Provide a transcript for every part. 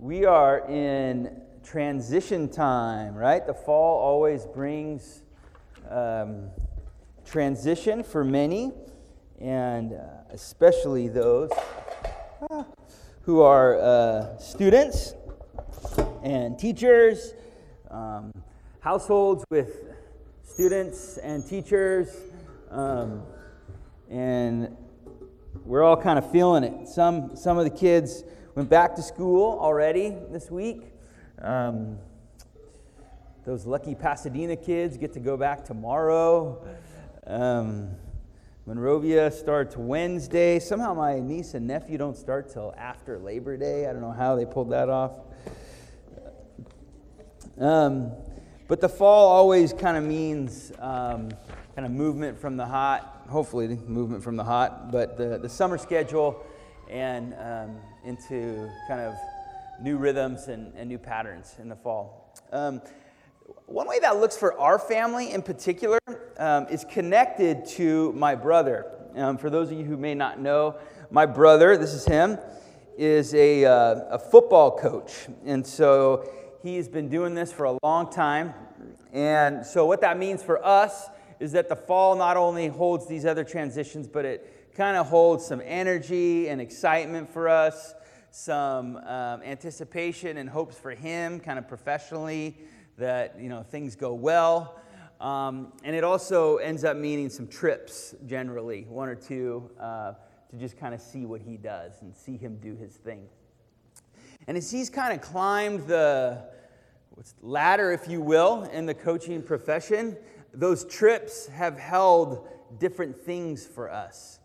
we are in transition time, right? The fall always brings um, transition for many, and uh, especially those ah, who are uh, students and teachers, um, households with students and teachers, um, and we're all kind of feeling it. Some, some of the kids went back to school already this week. Um, those lucky Pasadena kids get to go back tomorrow. Um, Monrovia starts Wednesday. Somehow my niece and nephew don't start till after Labor Day. I don't know how they pulled that off. Um, but the fall always kind of means um, kind of movement from the hot, hopefully movement from the hot, but the, the summer schedule and um, into kind of new rhythms and, and new patterns in the fall. Um, one way that looks for our family in particular um, is connected to my brother. Um, for those of you who may not know, my brother, this is him, is a, uh, a football coach. And so he's been doing this for a long time. And so, what that means for us is that the fall not only holds these other transitions, but it kind of holds some energy and excitement for us some um, anticipation and hopes for him, kind of professionally, that you know things go well. Um, and it also ends up meaning some trips, generally, one or two, uh, to just kind of see what he does and see him do his thing. And as he's kind of climbed the ladder, if you will, in the coaching profession, those trips have held different things for us.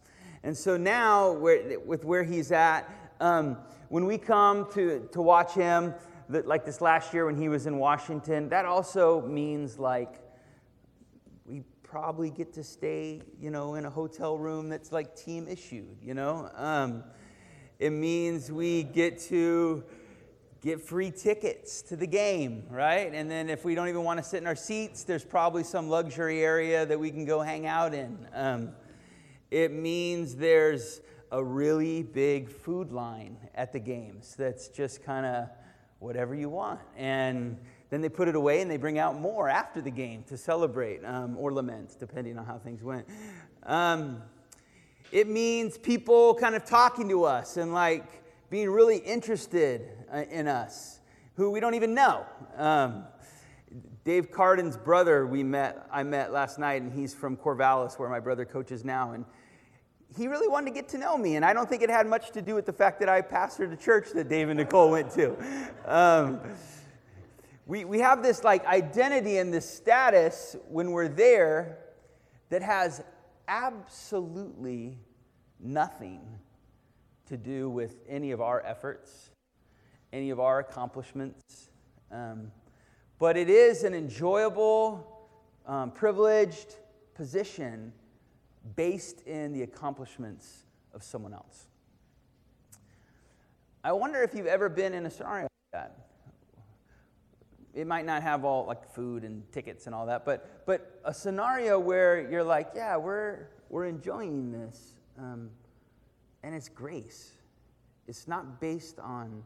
And so now, with where he's at, um, when we come to, to watch him, like this last year when he was in Washington, that also means like we probably get to stay, you know, in a hotel room that's like team issued, you know? Um, it means we get to get free tickets to the game, right? And then if we don't even want to sit in our seats, there's probably some luxury area that we can go hang out in. Um, it means there's a really big food line at the games that's just kind of whatever you want. And then they put it away and they bring out more after the game to celebrate um, or lament, depending on how things went. Um, it means people kind of talking to us and like being really interested uh, in us who we don't even know. Um, Dave Carden's brother, we met, I met last night, and he's from Corvallis, where my brother coaches now. And he really wanted to get to know me, and I don't think it had much to do with the fact that I pastored the church that Dave and Nicole went to. Um, we, we have this like identity and this status when we're there that has absolutely nothing to do with any of our efforts, any of our accomplishments. Um, but it is an enjoyable, um, privileged position based in the accomplishments of someone else. I wonder if you've ever been in a scenario like that. It might not have all like food and tickets and all that, but, but a scenario where you're like, yeah, we're, we're enjoying this, um, and it's grace. It's not based on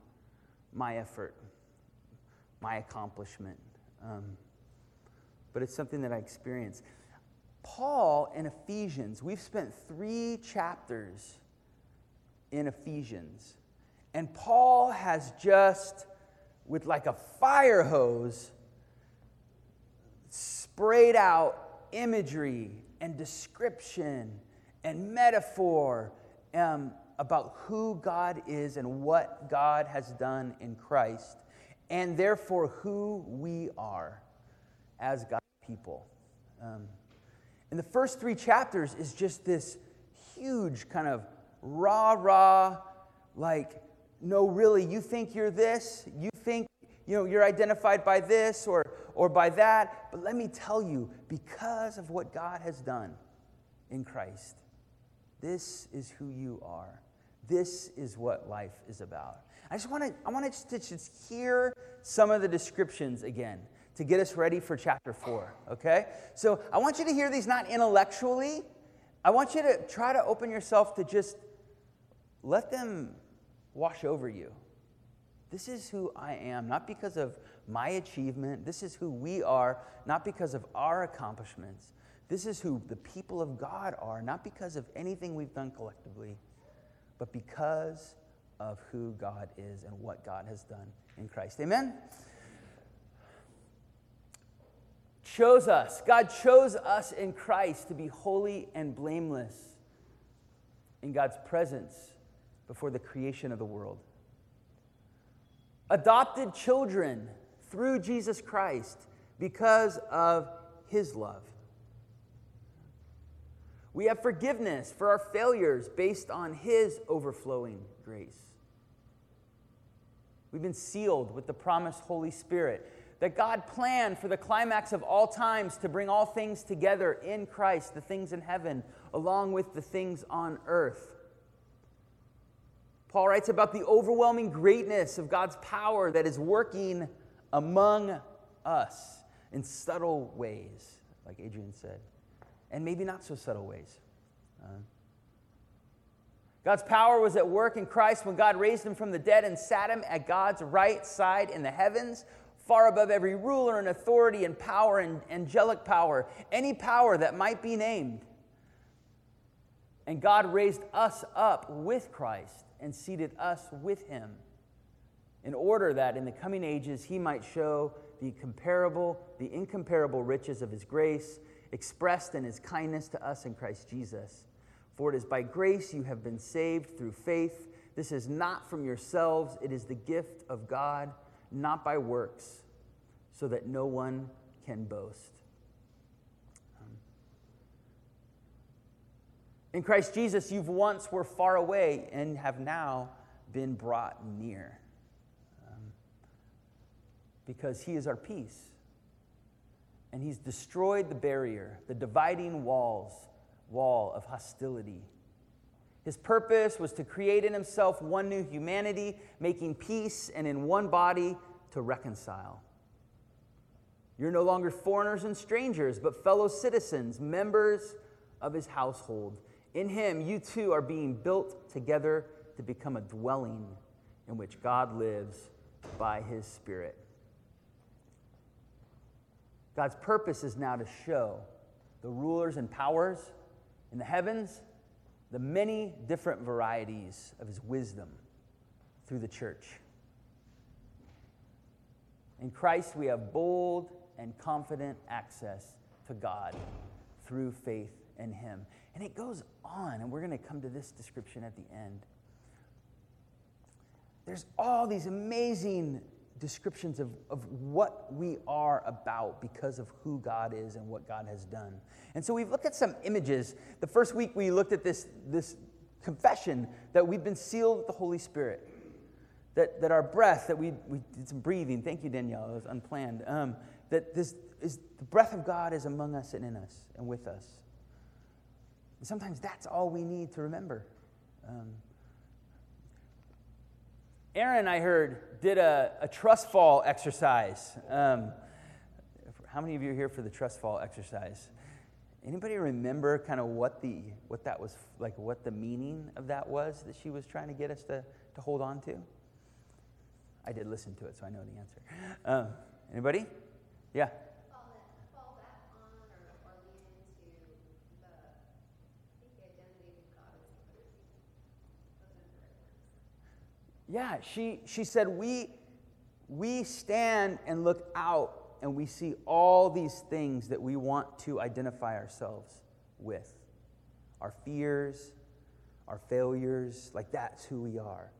my effort, my accomplishment, um, but it's something that I experience. Paul in Ephesians, we've spent three chapters in Ephesians, and Paul has just, with like a fire hose, sprayed out imagery and description and metaphor um, about who God is and what God has done in Christ, and therefore who we are as God's people. Um, and the first three chapters is just this huge kind of rah rah, like, no, really, you think you're this, you think you know you're identified by this or or by that, but let me tell you, because of what God has done in Christ, this is who you are. This is what life is about. I just want to I want to just hear some of the descriptions again to get us ready for chapter four, okay? So I want you to hear these not intellectually. I want you to try to open yourself to just let them wash over you. This is who I am, not because of my achievement. This is who we are, not because of our accomplishments. This is who the people of God are, not because of anything we've done collectively, but because of who God is and what God has done in Christ. Amen? Chose us. God chose us in Christ to be holy and blameless in God's presence before the creation of the world. Adopted children through Jesus Christ because of his love. We have forgiveness for our failures based on his overflowing grace. We've been sealed with the promised Holy Spirit that God planned for the climax of all times to bring all things together in Christ, the things in heaven, along with the things on earth. Paul writes about the overwhelming greatness of God's power that is working among us in subtle ways, like Adrian said, and maybe not so subtle ways. Uh, God's power was at work in Christ when God raised him from the dead and sat him at God's right side in the heavens, far above every ruler and authority and power and angelic power, any power that might be named. And God raised us up with Christ and seated us with him in order that in the coming ages he might show the comparable, the incomparable riches of his grace expressed in his kindness to us in Christ Jesus. For it is by grace you have been saved through faith. This is not from yourselves, it is the gift of God not by works, so that no one can boast. Um, in Christ Jesus, you've once were far away and have now been brought near. Um, because he is our peace. And he's destroyed the barrier, the dividing walls, wall of hostility. His purpose was to create in himself one new humanity, making peace, and in one body to reconcile. You're no longer foreigners and strangers, but fellow citizens, members of his household. In him, you too are being built together to become a dwelling in which God lives by his Spirit. God's purpose is now to show the rulers and powers in the heavens the many different varieties of his wisdom through the church. In Christ, we have bold and confident access to God through faith in Him. And it goes on, and we're going to come to this description at the end. There's all these amazing descriptions of, of what we are about because of who God is and what God has done. And so we've looked at some images. The first week we looked at this, this confession that we've been sealed with the Holy Spirit that, that our breath, that we, we did some breathing, thank you, Danielle, it was unplanned, um, that this is the breath of God is among us and in us and with us. And sometimes that's all we need to remember. Um, Aaron, I heard, did a, a trust fall exercise. Um, how many of you are here for the trust fall exercise? Anybody remember kind of what the what that was like? What the meaning of that was that she was trying to get us to to hold on to? I did listen to it, so I know the answer. Um, anybody? Yeah. Yeah, she, she said, we, we stand and look out and we see all these things that we want to identify ourselves with our fears, our failures, like that's who we are.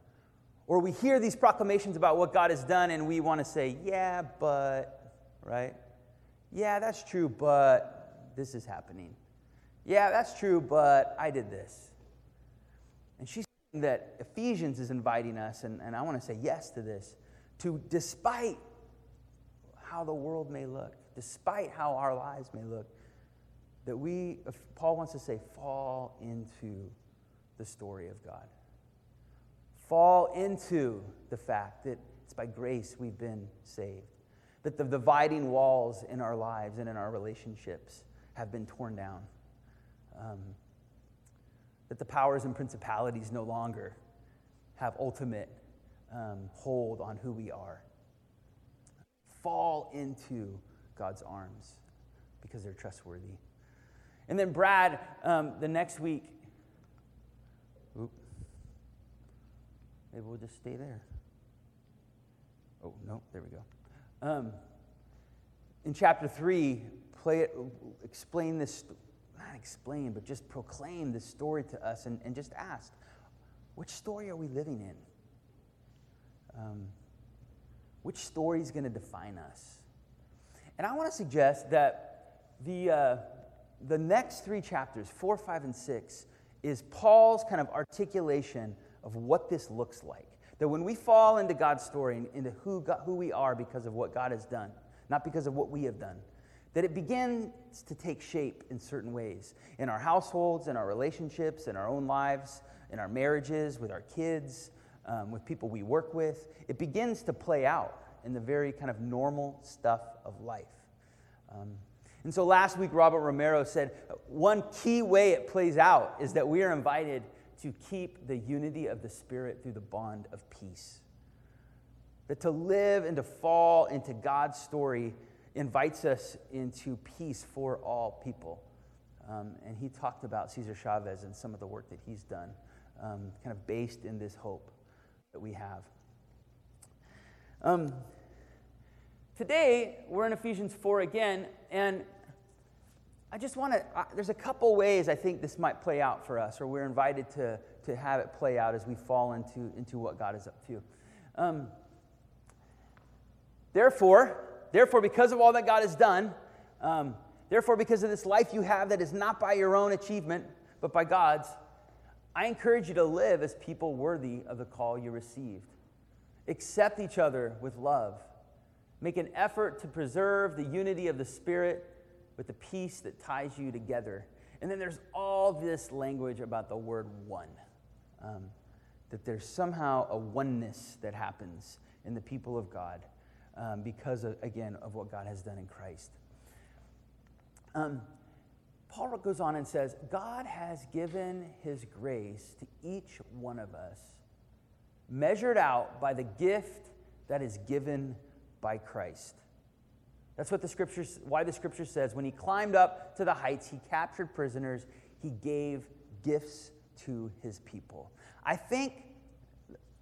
Or we hear these proclamations about what God has done and we want to say, yeah, but, right? Yeah, that's true, but this is happening. Yeah, that's true, but I did this. And saying that Ephesians is inviting us, and, and I want to say yes to this, to despite how the world may look, despite how our lives may look, that we, Paul wants to say, fall into the story of God. Fall into the fact that it's by grace we've been saved, that the dividing walls in our lives and in our relationships have been torn down, um, that the powers and principalities no longer have ultimate um, hold on who we are. Fall into God's arms because they're trustworthy. And then Brad, um, the next week, oop, maybe we'll just stay there. Oh, no, there we go. Um, in chapter 3, play it, explain this, explain, but just proclaim this story to us and, and just ask, which story are we living in? Um, which story is going to define us? And I want to suggest that the, uh, the next three chapters, four, five, and six, is Paul's kind of articulation of what this looks like. That when we fall into God's story and into who, God, who we are because of what God has done, not because of what we have done, that it begins to take shape in certain ways in our households, in our relationships, in our own lives, in our marriages, with our kids, um, with people we work with. It begins to play out in the very kind of normal stuff of life. Um, and so last week, Robert Romero said one key way it plays out is that we are invited to keep the unity of the Spirit through the bond of peace. That to live and to fall into God's story invites us into peace for all people. Um, and he talked about Cesar Chavez and some of the work that he's done, um, kind of based in this hope that we have. Um, today, we're in Ephesians 4 again, and I just want to, there's a couple ways I think this might play out for us, or we're invited to, to have it play out as we fall into, into what God is up to. Um, therefore, therefore, because of all that God has done, um, therefore, because of this life you have that is not by your own achievement, but by God's, I encourage you to live as people worthy of the call you received. Accept each other with love. Make an effort to preserve the unity of the Spirit with the peace that ties you together. And then there's all this language about the word one. Um, that there's somehow a oneness that happens in the people of God um, because, of, again, of what God has done in Christ. Um, Paul goes on and says, God has given his grace to each one of us, measured out by the gift that is given by Christ. That's what the scripture, why the scripture says, when he climbed up to the heights, he captured prisoners, he gave gifts to his people. I think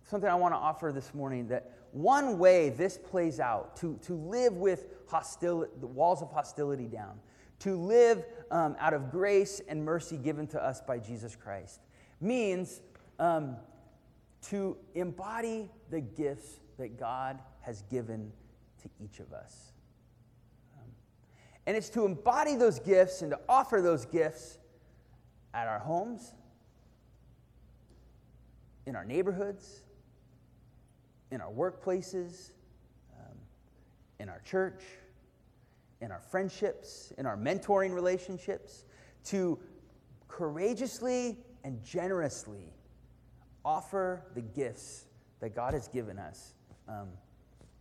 something I want to offer this morning that one way this plays out to, to live with hostility, the walls of hostility down, to live um, out of grace and mercy given to us by Jesus Christ, means um, to embody the gifts that God has given to each of us. And it's to embody those gifts and to offer those gifts at our homes, in our neighborhoods, in our workplaces, um, in our church, in our friendships, in our mentoring relationships, to courageously and generously offer the gifts that God has given us um,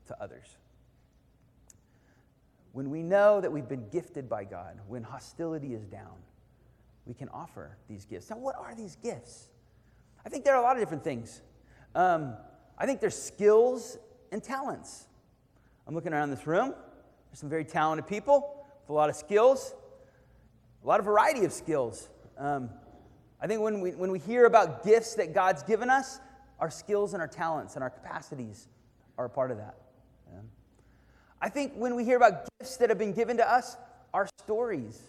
to others when we know that we've been gifted by God, when hostility is down, we can offer these gifts. Now, what are these gifts? I think there are a lot of different things. Um, I think there's skills and talents. I'm looking around this room. There's some very talented people with a lot of skills, a lot of variety of skills. Um, I think when we, when we hear about gifts that God's given us, our skills and our talents and our capacities are a part of that. I think when we hear about gifts that have been given to us, our stories.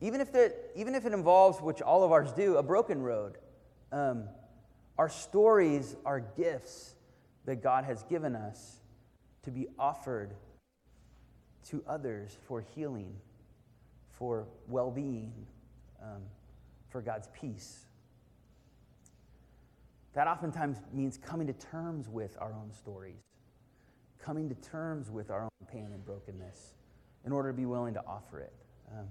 Even if, even if it involves, which all of ours do, a broken road, um, our stories are gifts that God has given us to be offered to others for healing, for well being, um, for God's peace. That oftentimes means coming to terms with our own stories coming to terms with our own pain and brokenness in order to be willing to offer it. Um,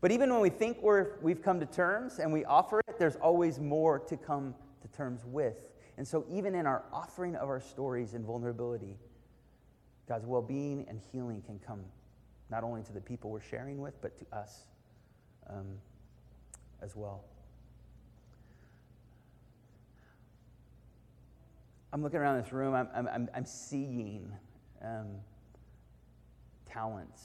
but even when we think we're, we've come to terms and we offer it, there's always more to come to terms with. And so, even in our offering of our stories and vulnerability, God's well being and healing can come not only to the people we're sharing with, but to us um, as well. I'm looking around this room, I'm, I'm, I'm, seeing um, talents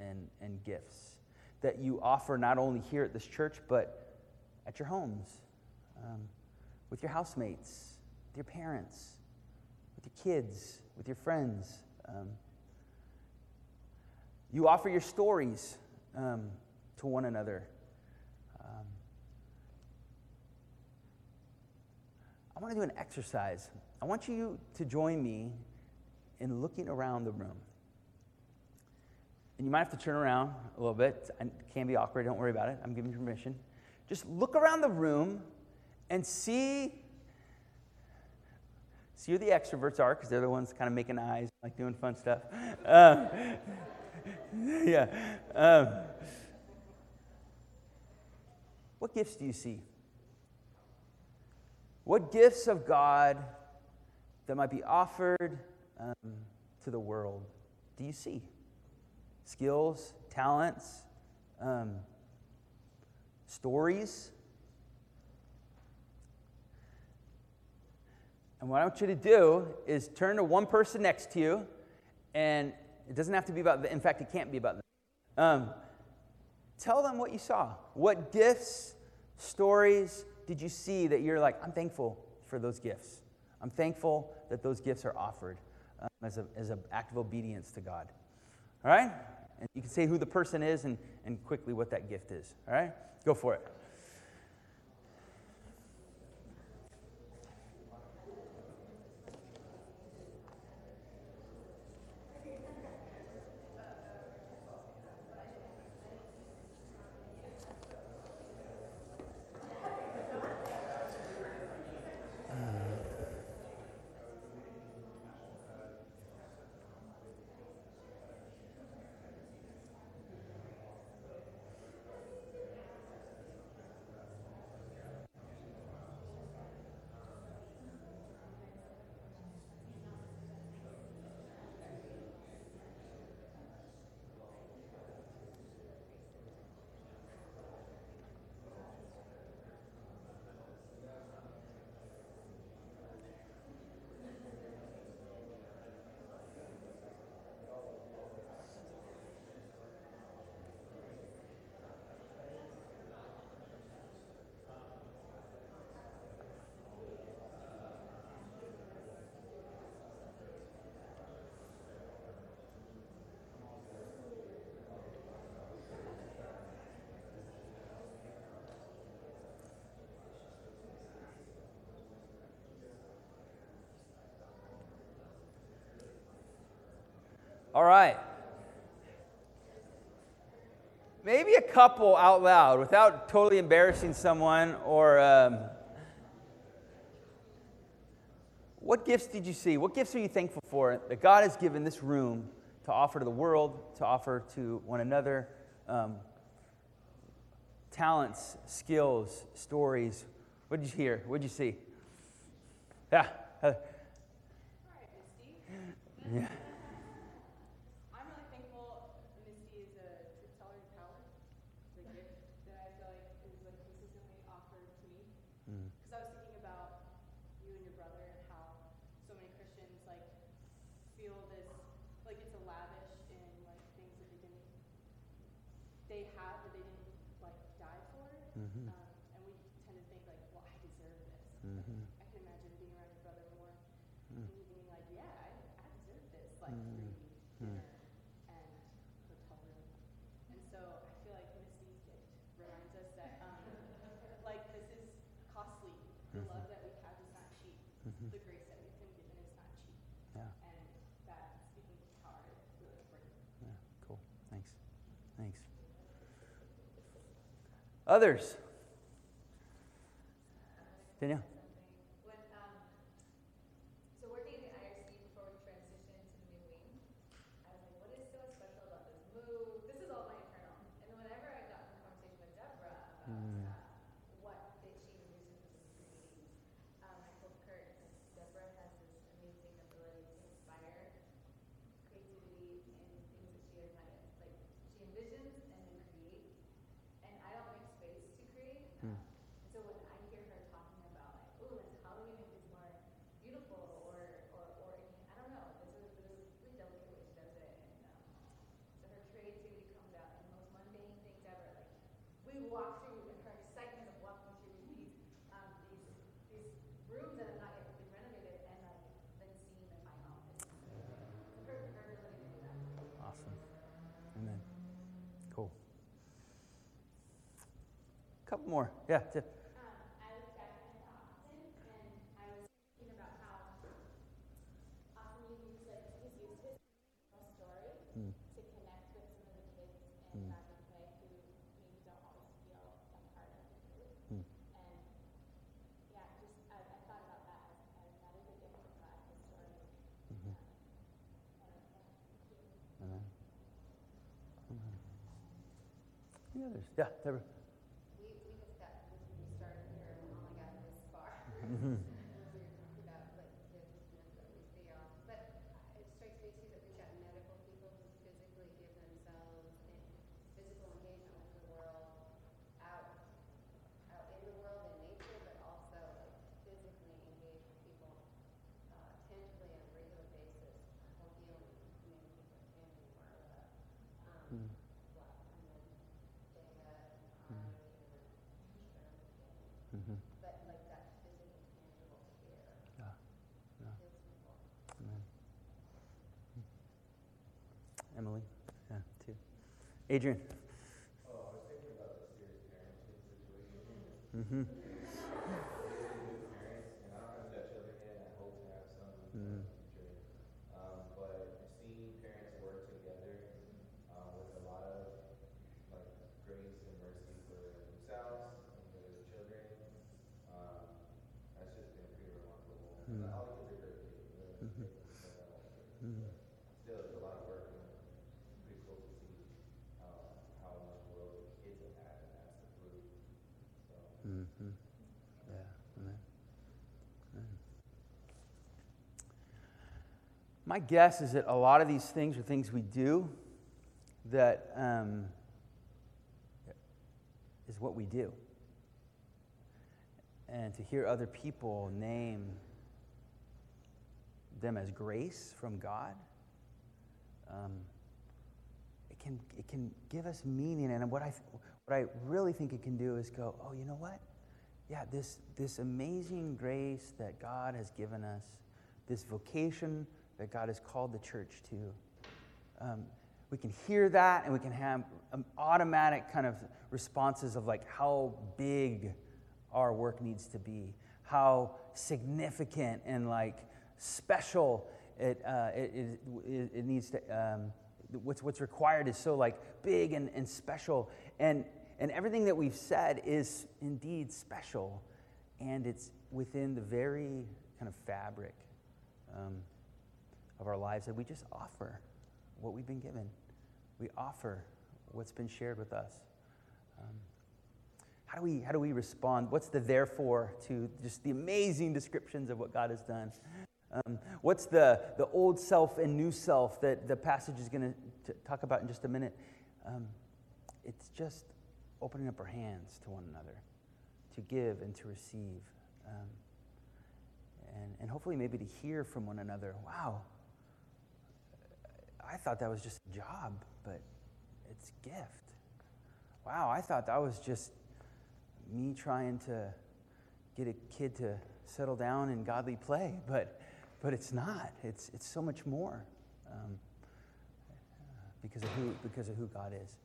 and, and gifts that you offer not only here at this church, but at your homes, um, with your housemates, with your parents, with your kids, with your friends. Um, you offer your stories um, to one another. Um, I want to do an exercise. I want you to join me in looking around the room. And you might have to turn around a little bit. It can be awkward. Don't worry about it. I'm giving you permission. Just look around the room and see see who the extroverts are because they're the ones kind of making eyes, like doing fun stuff. Um, yeah. Um, what gifts do you see? What gifts of God that might be offered um, to the world do you see? Skills, talents, um, stories? And what I want you to do is turn to one person next to you, and it doesn't have to be about, the, in fact, it can't be about them. Um, tell them what you saw. What gifts, stories did you see that you're like, I'm thankful for those gifts? I'm thankful that those gifts are offered um, as, a, as an act of obedience to God. All right? And you can say who the person is and, and quickly what that gift is. All right? Go for it. All right. Maybe a couple out loud without totally embarrassing someone or. Um, what gifts did you see? What gifts are you thankful for that God has given this room to offer to the world, to offer to one another? Um, talents, skills, stories. What did you hear? What did you see? Yeah. Yeah. Others? Danielle? Couple more. Yeah. Tiff. Any others? Yeah, Deborah. We, we just got, we started here and only got this far. Mm-hmm. about like the business that we see on, but it strikes me too that we've got medical people who physically give themselves in physical engagement with the world out, out in the world in nature, but also like physically engage with people uh, tangibly on a regular basis for healing. Many people are Tammy Marla. Um, Mm. Black women, Dana, I, and Mm-hmm. but like that physical, tangible care Yeah. Yeah. feels important. Amen. Emily. Yeah. Too. Adrian. Oh, I was thinking about the serious parenting situation. Mm-hmm. Parents, and I don't have that children yet, and I hope to have some in Mm. the future. Um, but I've seen parents work together, um, with a lot of, like, grace and mercy for themselves and for their children. Um, that's just been pretty remarkable. Mm. All the kids are great kids, they're Mhm. great, they're all great. Mm-hmm. Still, it's a lot of work, and it's pretty cool to see, um, how much growth the kids have had, and that's the fruit. So, Mm-hmm. Yeah. Amen. Amen. My guess is that a lot of these things are things we do that um, is what we do. And to hear other people name them as grace from God, um, it, can, it can give us meaning. And what I, what I really think it can do is go, oh, you know what? Yeah, this, this amazing grace that God has given us, this vocation that God has called the church to, um, we can hear that and we can have um, automatic kind of responses of like how big our work needs to be, how significant and like special it, uh, it, it, it needs to, um, what's, what's required is so like big and, and special. And, and everything that we've said is indeed special and it's within the very kind of fabric um, of our lives that we just offer what we've been given. We offer what's been shared with us. Um, how do we how do we respond? What's the therefore to just the amazing descriptions of what God has done? Um, what's the the old self and new self that the passage is going to talk about in just a minute? Um, it's just opening up our hands to one another, to give and to receive, um, and and hopefully maybe to hear from one another. Wow, I thought that was just a job, but it's gift. Wow, I thought that was just me trying to get a kid to settle down in godly play, but but it's not. It's it's so much more um, because of who because of who God is.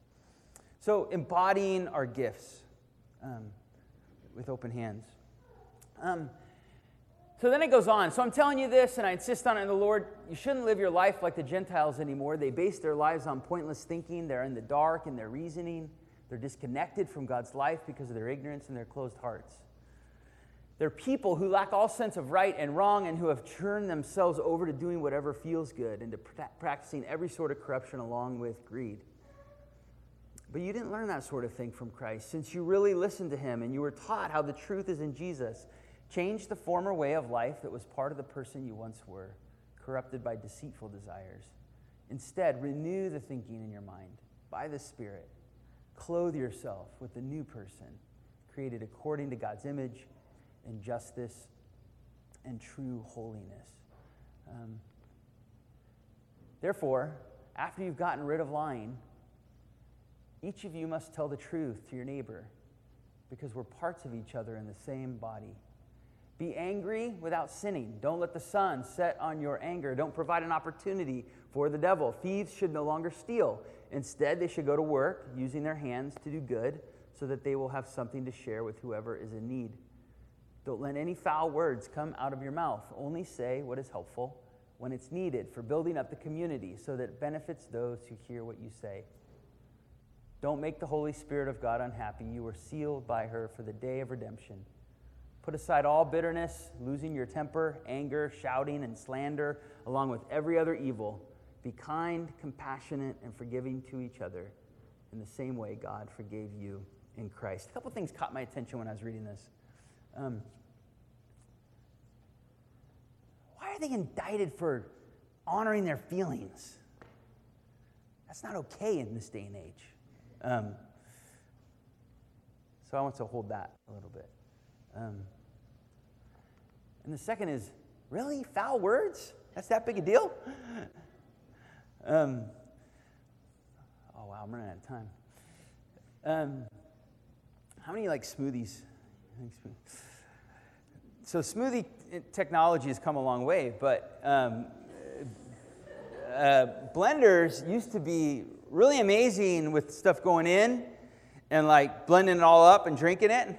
So embodying our gifts um, with open hands. Um, so then it goes on. So I'm telling you this, and I insist on it in the Lord. You shouldn't live your life like the Gentiles anymore. They base their lives on pointless thinking. They're in the dark in their reasoning. They're disconnected from God's life because of their ignorance and their closed hearts. They're people who lack all sense of right and wrong and who have turned themselves over to doing whatever feels good and to pra- practicing every sort of corruption along with greed. But you didn't learn that sort of thing from Christ since you really listened to him and you were taught how the truth is in Jesus. Change the former way of life that was part of the person you once were, corrupted by deceitful desires. Instead, renew the thinking in your mind by the Spirit. Clothe yourself with the new person, created according to God's image in justice and true holiness. Um, therefore, after you've gotten rid of lying, each of you must tell the truth to your neighbor because we're parts of each other in the same body. Be angry without sinning. Don't let the sun set on your anger. Don't provide an opportunity for the devil. Thieves should no longer steal. Instead, they should go to work using their hands to do good so that they will have something to share with whoever is in need. Don't let any foul words come out of your mouth. Only say what is helpful when it's needed for building up the community so that it benefits those who hear what you say. Don't make the Holy Spirit of God unhappy. You are sealed by her for the day of redemption. Put aside all bitterness, losing your temper, anger, shouting, and slander, along with every other evil. Be kind, compassionate, and forgiving to each other in the same way God forgave you in Christ. A couple things caught my attention when I was reading this. Um, why are they indicted for honoring their feelings? That's not okay in this day and age. Um, so I want to hold that a little bit. Um, and the second is really foul words? That's that big a deal? Um, oh, wow, I'm running out of time. Um, how many like smoothies? So, smoothie technology has come a long way, but um, uh, blenders used to be really amazing with stuff going in and like blending it all up and drinking it.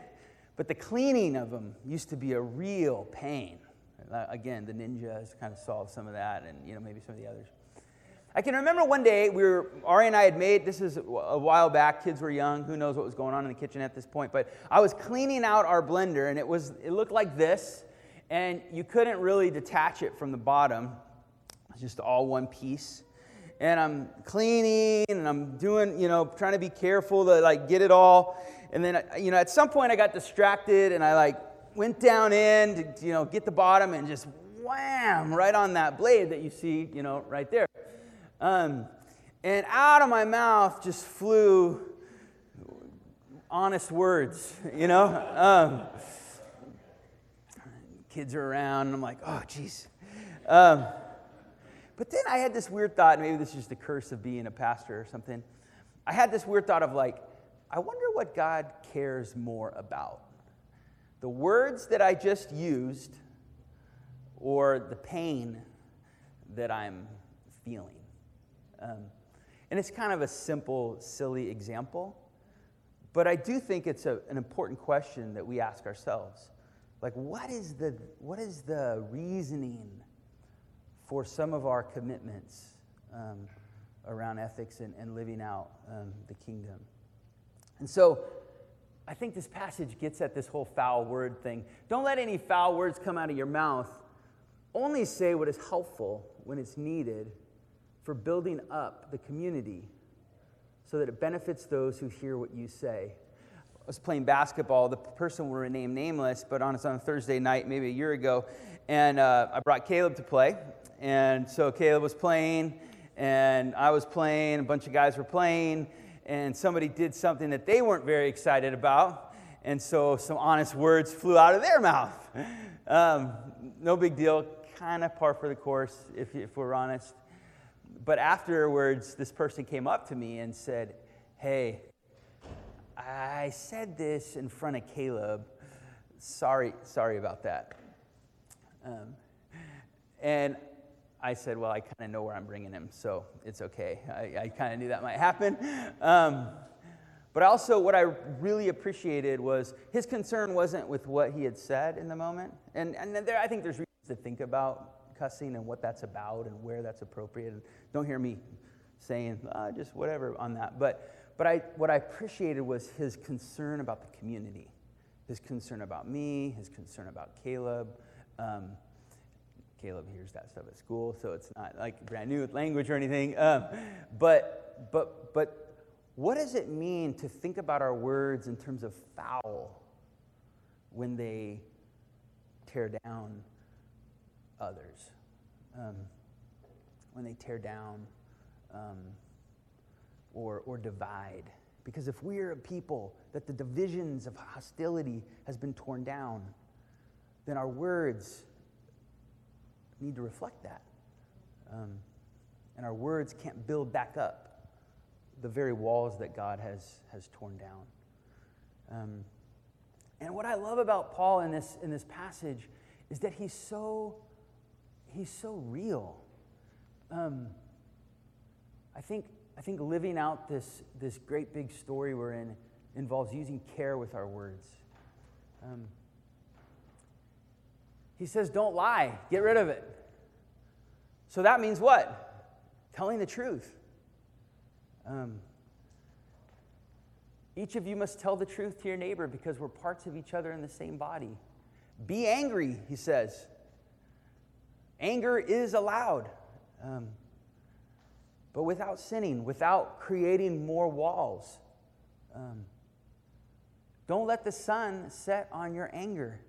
But the cleaning of them used to be a real pain. Uh, again, the ninjas kind of solved some of that, and you know maybe some of the others. I can remember one day we were Ari and I had made this is a while back. Kids were young. Who knows what was going on in the kitchen at this point? But I was cleaning out our blender, and it was it looked like this, and you couldn't really detach it from the bottom. It's just all one piece. And I'm cleaning, and I'm doing you know trying to be careful to like get it all. And then you know at some point I got distracted, and I like went down in to you know get the bottom and just wham right on that blade that you see you know right there. Um, and out of my mouth just flew honest words, you know? Um, kids are around, and I'm like, oh, jeez. Um, but then I had this weird thought, maybe this is just the curse of being a pastor or something. I had this weird thought of like, I wonder what God cares more about the words that I just used or the pain that I'm feeling. Um, and it's kind of a simple, silly example, but I do think it's a, an important question that we ask ourselves. Like, what is the, what is the reasoning for some of our commitments um, around ethics and, and living out um, the kingdom? And so, I think this passage gets at this whole foul word thing. Don't let any foul words come out of your mouth. Only say what is helpful when it's needed for building up the community so that it benefits those who hear what you say. I was playing basketball. The person will remain nameless, but on, on a Thursday night, maybe a year ago, and uh, I brought Caleb to play. And so Caleb was playing, and I was playing, a bunch of guys were playing, and somebody did something that they weren't very excited about. And so some honest words flew out of their mouth. Um, no big deal, kind of par for the course, if, if we're honest. But afterwards, this person came up to me and said, Hey, I said this in front of Caleb. Sorry, sorry about that. Um, and I said, Well, I kind of know where I'm bringing him, so it's okay. I, I kind of knew that might happen. Um, but also, what I really appreciated was his concern wasn't with what he had said in the moment. And, and there, I think there's reasons to think about cussing and what that's about and where that's appropriate. And don't hear me saying ah, just whatever on that. But, but I, what I appreciated was his concern about the community, his concern about me, his concern about Caleb. Um, Caleb hears that stuff at school, so it's not like brand new language or anything. Um, but, but, but what does it mean to think about our words in terms of foul when they tear down others, um, when they tear down um, or, or divide. Because if we're a people that the divisions of hostility has been torn down, then our words need to reflect that. Um, and our words can't build back up the very walls that God has, has torn down. Um, and what I love about Paul in this, in this passage is that he's so he's so real. Um, I think, I think living out this, this great big story we're in involves using care with our words. Um, he says, Don't lie, get rid of it. So that means what? Telling the truth. Um, each of you must tell the truth to your neighbor because we're parts of each other in the same body. Be angry, he says. Anger is allowed, um, but without sinning, without creating more walls. Um, don't let the sun set on your anger.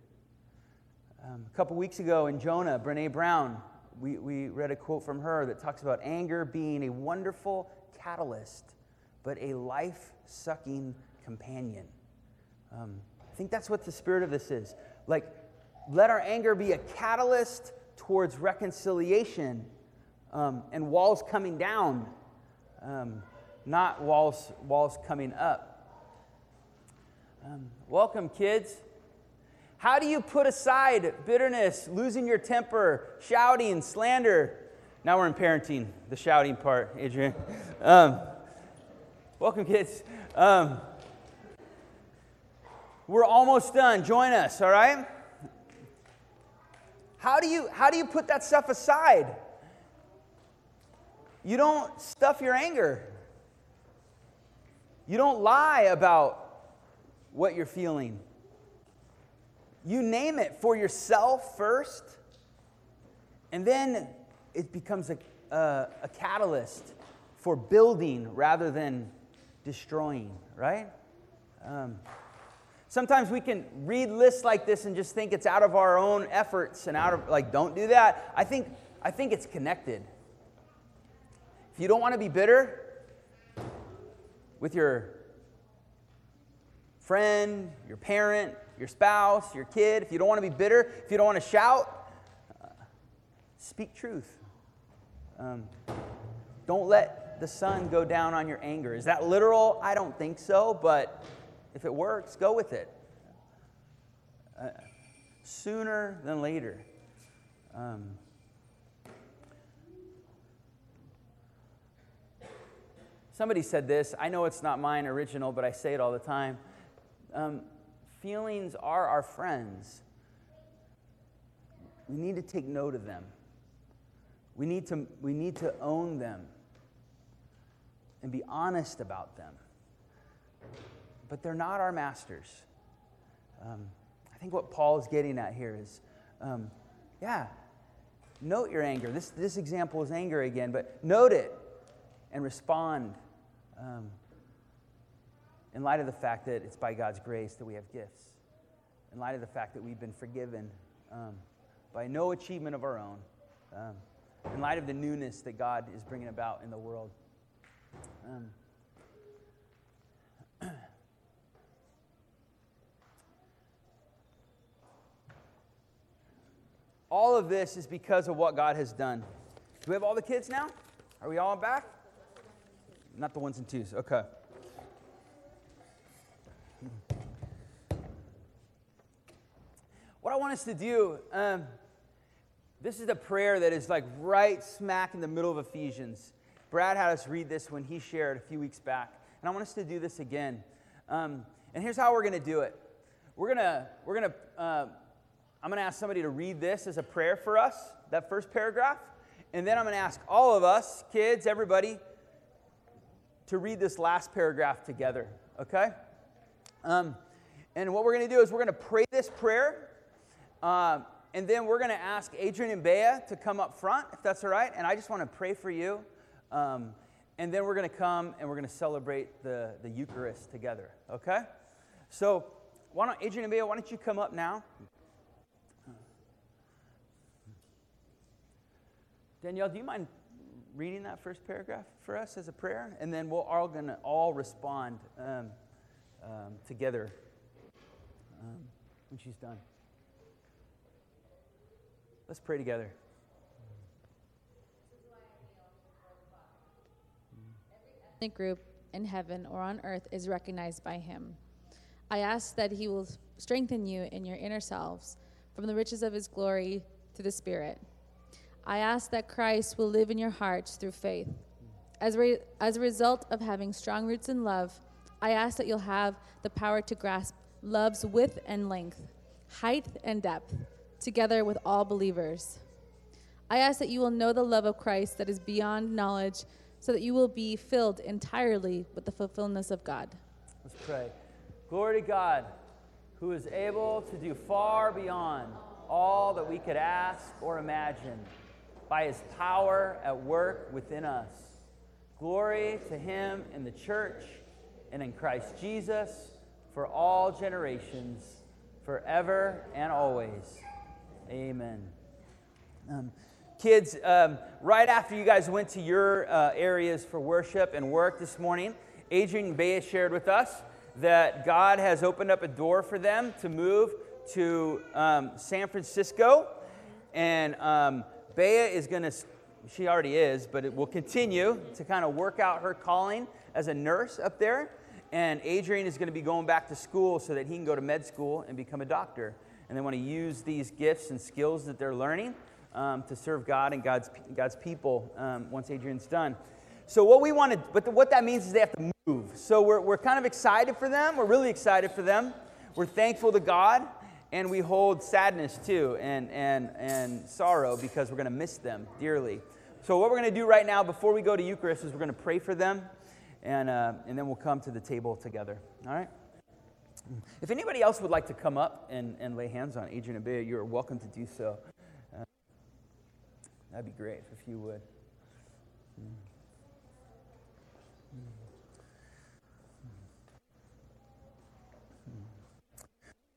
Um, a couple weeks ago in Jonah, Brene Brown, we, we read a quote from her that talks about anger being a wonderful catalyst, but a life sucking companion. Um, I think that's what the spirit of this is. Like, let our anger be a catalyst towards reconciliation um, and walls coming down, um, not walls, walls coming up. Um, welcome, kids. How do you put aside bitterness, losing your temper, shouting, slander? Now we're in parenting, the shouting part, Adrian. Um, welcome, kids. Um, we're almost done. Join us, all right? How do you how do you put that stuff aside? You don't stuff your anger. You don't lie about what you're feeling. You name it for yourself first, and then it becomes a, a, a catalyst for building rather than destroying, right? Um, sometimes we can read lists like this and just think it's out of our own efforts and out of, like, don't do that. I think, I think it's connected. If you don't want to be bitter with your friend, your parent, your spouse, your kid, if you don't want to be bitter, if you don't want to shout, uh, speak truth. Um, don't let the sun go down on your anger. Is that literal? I don't think so, but if it works, go with it. Uh, sooner than later. Um, somebody said this. I know it's not mine original, but I say it all the time. Um, feelings are our friends. We need to take note of them. We need to, we need to own them and be honest about them. But they're not our masters. Um, I think what Paul is getting at here is um, yeah, note your anger. This, this example is anger again, but note it and respond. Um, in light of the fact that it's by God's grace that we have gifts, in light of the fact that we've been forgiven um, by no achievement of our own, um, in light of the newness that God is bringing about in the world. Um, all of this is because of what God has done. Do we have all the kids now? Are we all back? Not the ones and twos. Okay. What I want us to do, um, this is a prayer that is like right smack in the middle of Ephesians. Brad had us read this when he shared a few weeks back, and I want us to do this again. Um, and here's how we're going to do it. We're gonna, we're gonna, uh, I'm gonna ask somebody to read this as a prayer for us, that first paragraph, and then I'm gonna ask all of us, kids, everybody, to read this last paragraph together. Okay? Um, and what we're going to do is we're going to pray this prayer. Uh, and then we're going to ask Adrian and Bea to come up front, if that's all right. And I just want to pray for you. Um, and then we're going to come and we're going to celebrate the, the Eucharist together, okay? So, why don't, Adrian and Bea, why don't you come up now? Danielle, do you mind reading that first paragraph for us as a prayer? And then we're all going to all respond. Um, um, together um, when she's done. Let's pray together. ethnic group in heaven or on earth is recognized by him. I ask that he will strengthen you in your inner selves from the riches of his glory through the Spirit. I ask that Christ will live in your hearts through faith. As, re- as a result of having strong roots in love, I ask that you'll have the power to grasp love's width and length, height and depth, together with all believers. I ask that you will know the love of Christ that is beyond knowledge, so that you will be filled entirely with the fulfillment of God. Let's pray. Glory to God, who is able to do far beyond all that we could ask or imagine by his power at work within us. Glory to him in the church and in Christ Jesus for all generations, forever and always. Amen. Um, kids, um, right after you guys went to your uh, areas for worship and work this morning, Adrian Bea shared with us that God has opened up a door for them to move to um, San Francisco. And um, Bea is going to, she already is, but it will continue to kind of work out her calling as a nurse up there. And Adrian is going to be going back to school so that he can go to med school and become a doctor. And they want to use these gifts and skills that they're learning um, to serve God and God's, God's people um, once Adrian's done. So, what we want to, but the, what that means is they have to move. So, we're, we're kind of excited for them. We're really excited for them. We're thankful to God, and we hold sadness too and, and, and sorrow because we're going to miss them dearly. So, what we're going to do right now before we go to Eucharist is we're going to pray for them, and, uh, and then we'll come to the table together. All right? If anybody else would like to come up and, and lay hands on Adrian and Bea, you're welcome to do so. Uh, that'd be great if you would.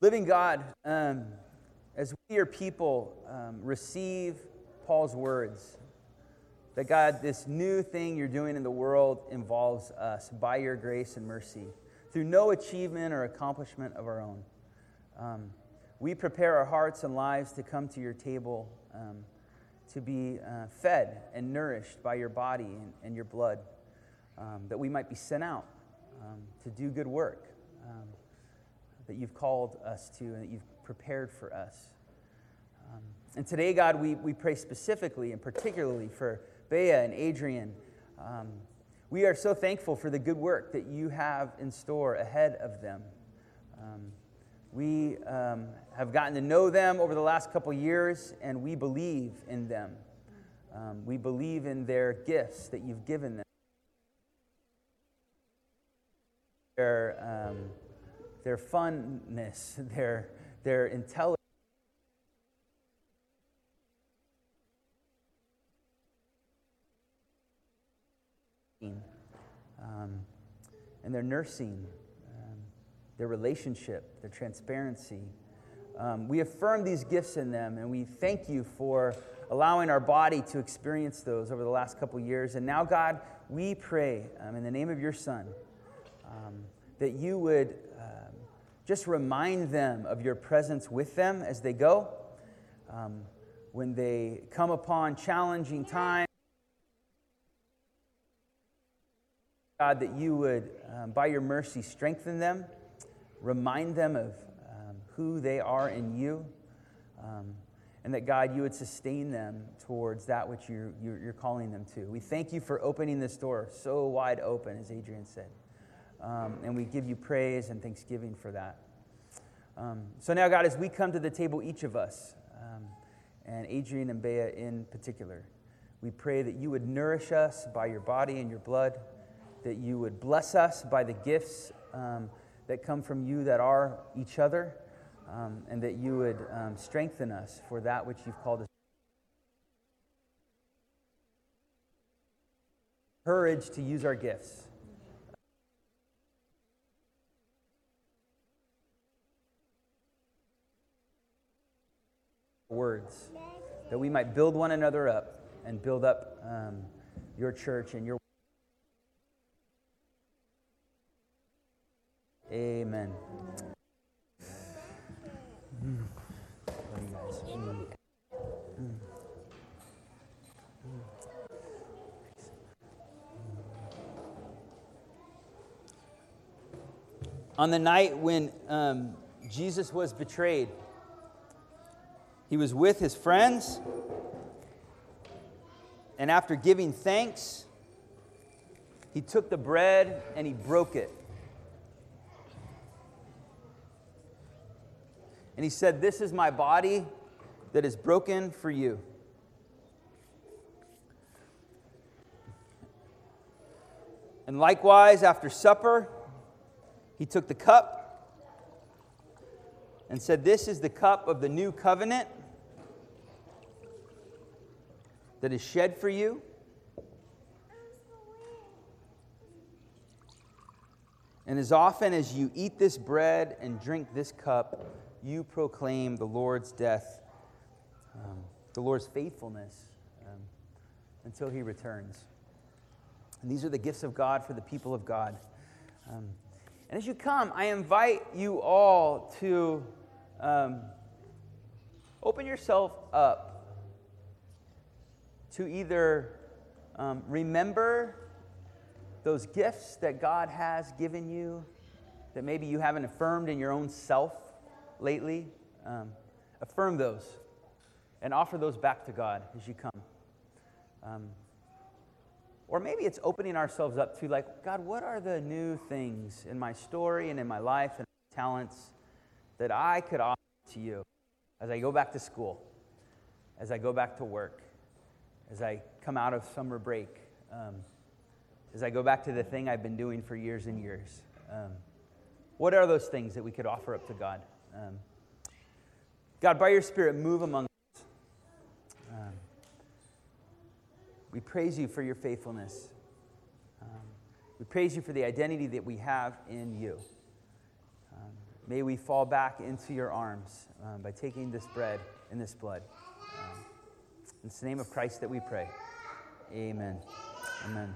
Living God, um, as we, your people, um, receive Paul's words, that God, this new thing you're doing in the world involves us by your grace and mercy, through no achievement or accomplishment of our own. Um, we prepare our hearts and lives to come to your table, um, to be uh, fed and nourished by your body and, and your blood, um, that we might be sent out um, to do good work um, that you've called us to and that you've prepared for us. Um, and today, God, we, we pray specifically and particularly for Bea and Adrian. We are so thankful for the good work that you have in store ahead of them. Um, we um, have gotten to know them over the last couple years, and we believe in them. Um, we believe in their gifts that you've given them. Their, um, their funness, their, their intelligence. And their nursing, um, their relationship, their transparency. Um, we affirm these gifts in them, and we thank you for allowing our body to experience those over the last couple years. And now, God, we pray um, in the name of your Son um, that you would um, just remind them of your presence with them as they go. Um, when they come upon challenging times, God, that you would, um, by your mercy, strengthen them, remind them of um, who they are in you, um, and that, God, you would sustain them towards that which you're, you're, calling them to. We thank you for opening this door so wide open, as Adrian said. Um, and we give you praise and thanksgiving for that. Um, so now, God, as we come to the table, each of us, um, and Adrian and Bea in particular, we pray that you would nourish us by your body and your blood that you would bless us by the gifts um, that come from you that are each other, um, and that you would um, strengthen us for that which you've called us. Courage to use our gifts. Words that we might build one another up and build up um, your church and your Amen. On the night when um, Jesus was betrayed, he was with his friends, and after giving thanks, he took the bread and he broke it And he said, This is my body that is broken for you. And likewise, after supper, he took the cup and said, This is the cup of the new covenant that is shed for you. And as often as you eat this bread and drink this cup, you proclaim the Lord's death, um, the Lord's faithfulness um, until he returns. And these are the gifts of God for the people of God. Um, and as you come, I invite you all to um, open yourself up to either um, remember those gifts that God has given you that maybe you haven't affirmed in your own self lately. Um, affirm those and offer those back to God as you come. Um, or maybe it's opening ourselves up to, like, God, what are the new things in my story and in my life and talents that I could offer to you as I go back to school, as I go back to work, as I come out of summer break, um, as I go back to the thing I've been doing for years and years? Um, what are those things that we could offer up to God? Um, God, by your Spirit, move among us. Um, we praise you for your faithfulness. Um, we praise you for the identity that we have in you. Um, may we fall back into your arms um, by taking this bread and this blood. Um, in the name of Christ that we pray. Amen. Amen.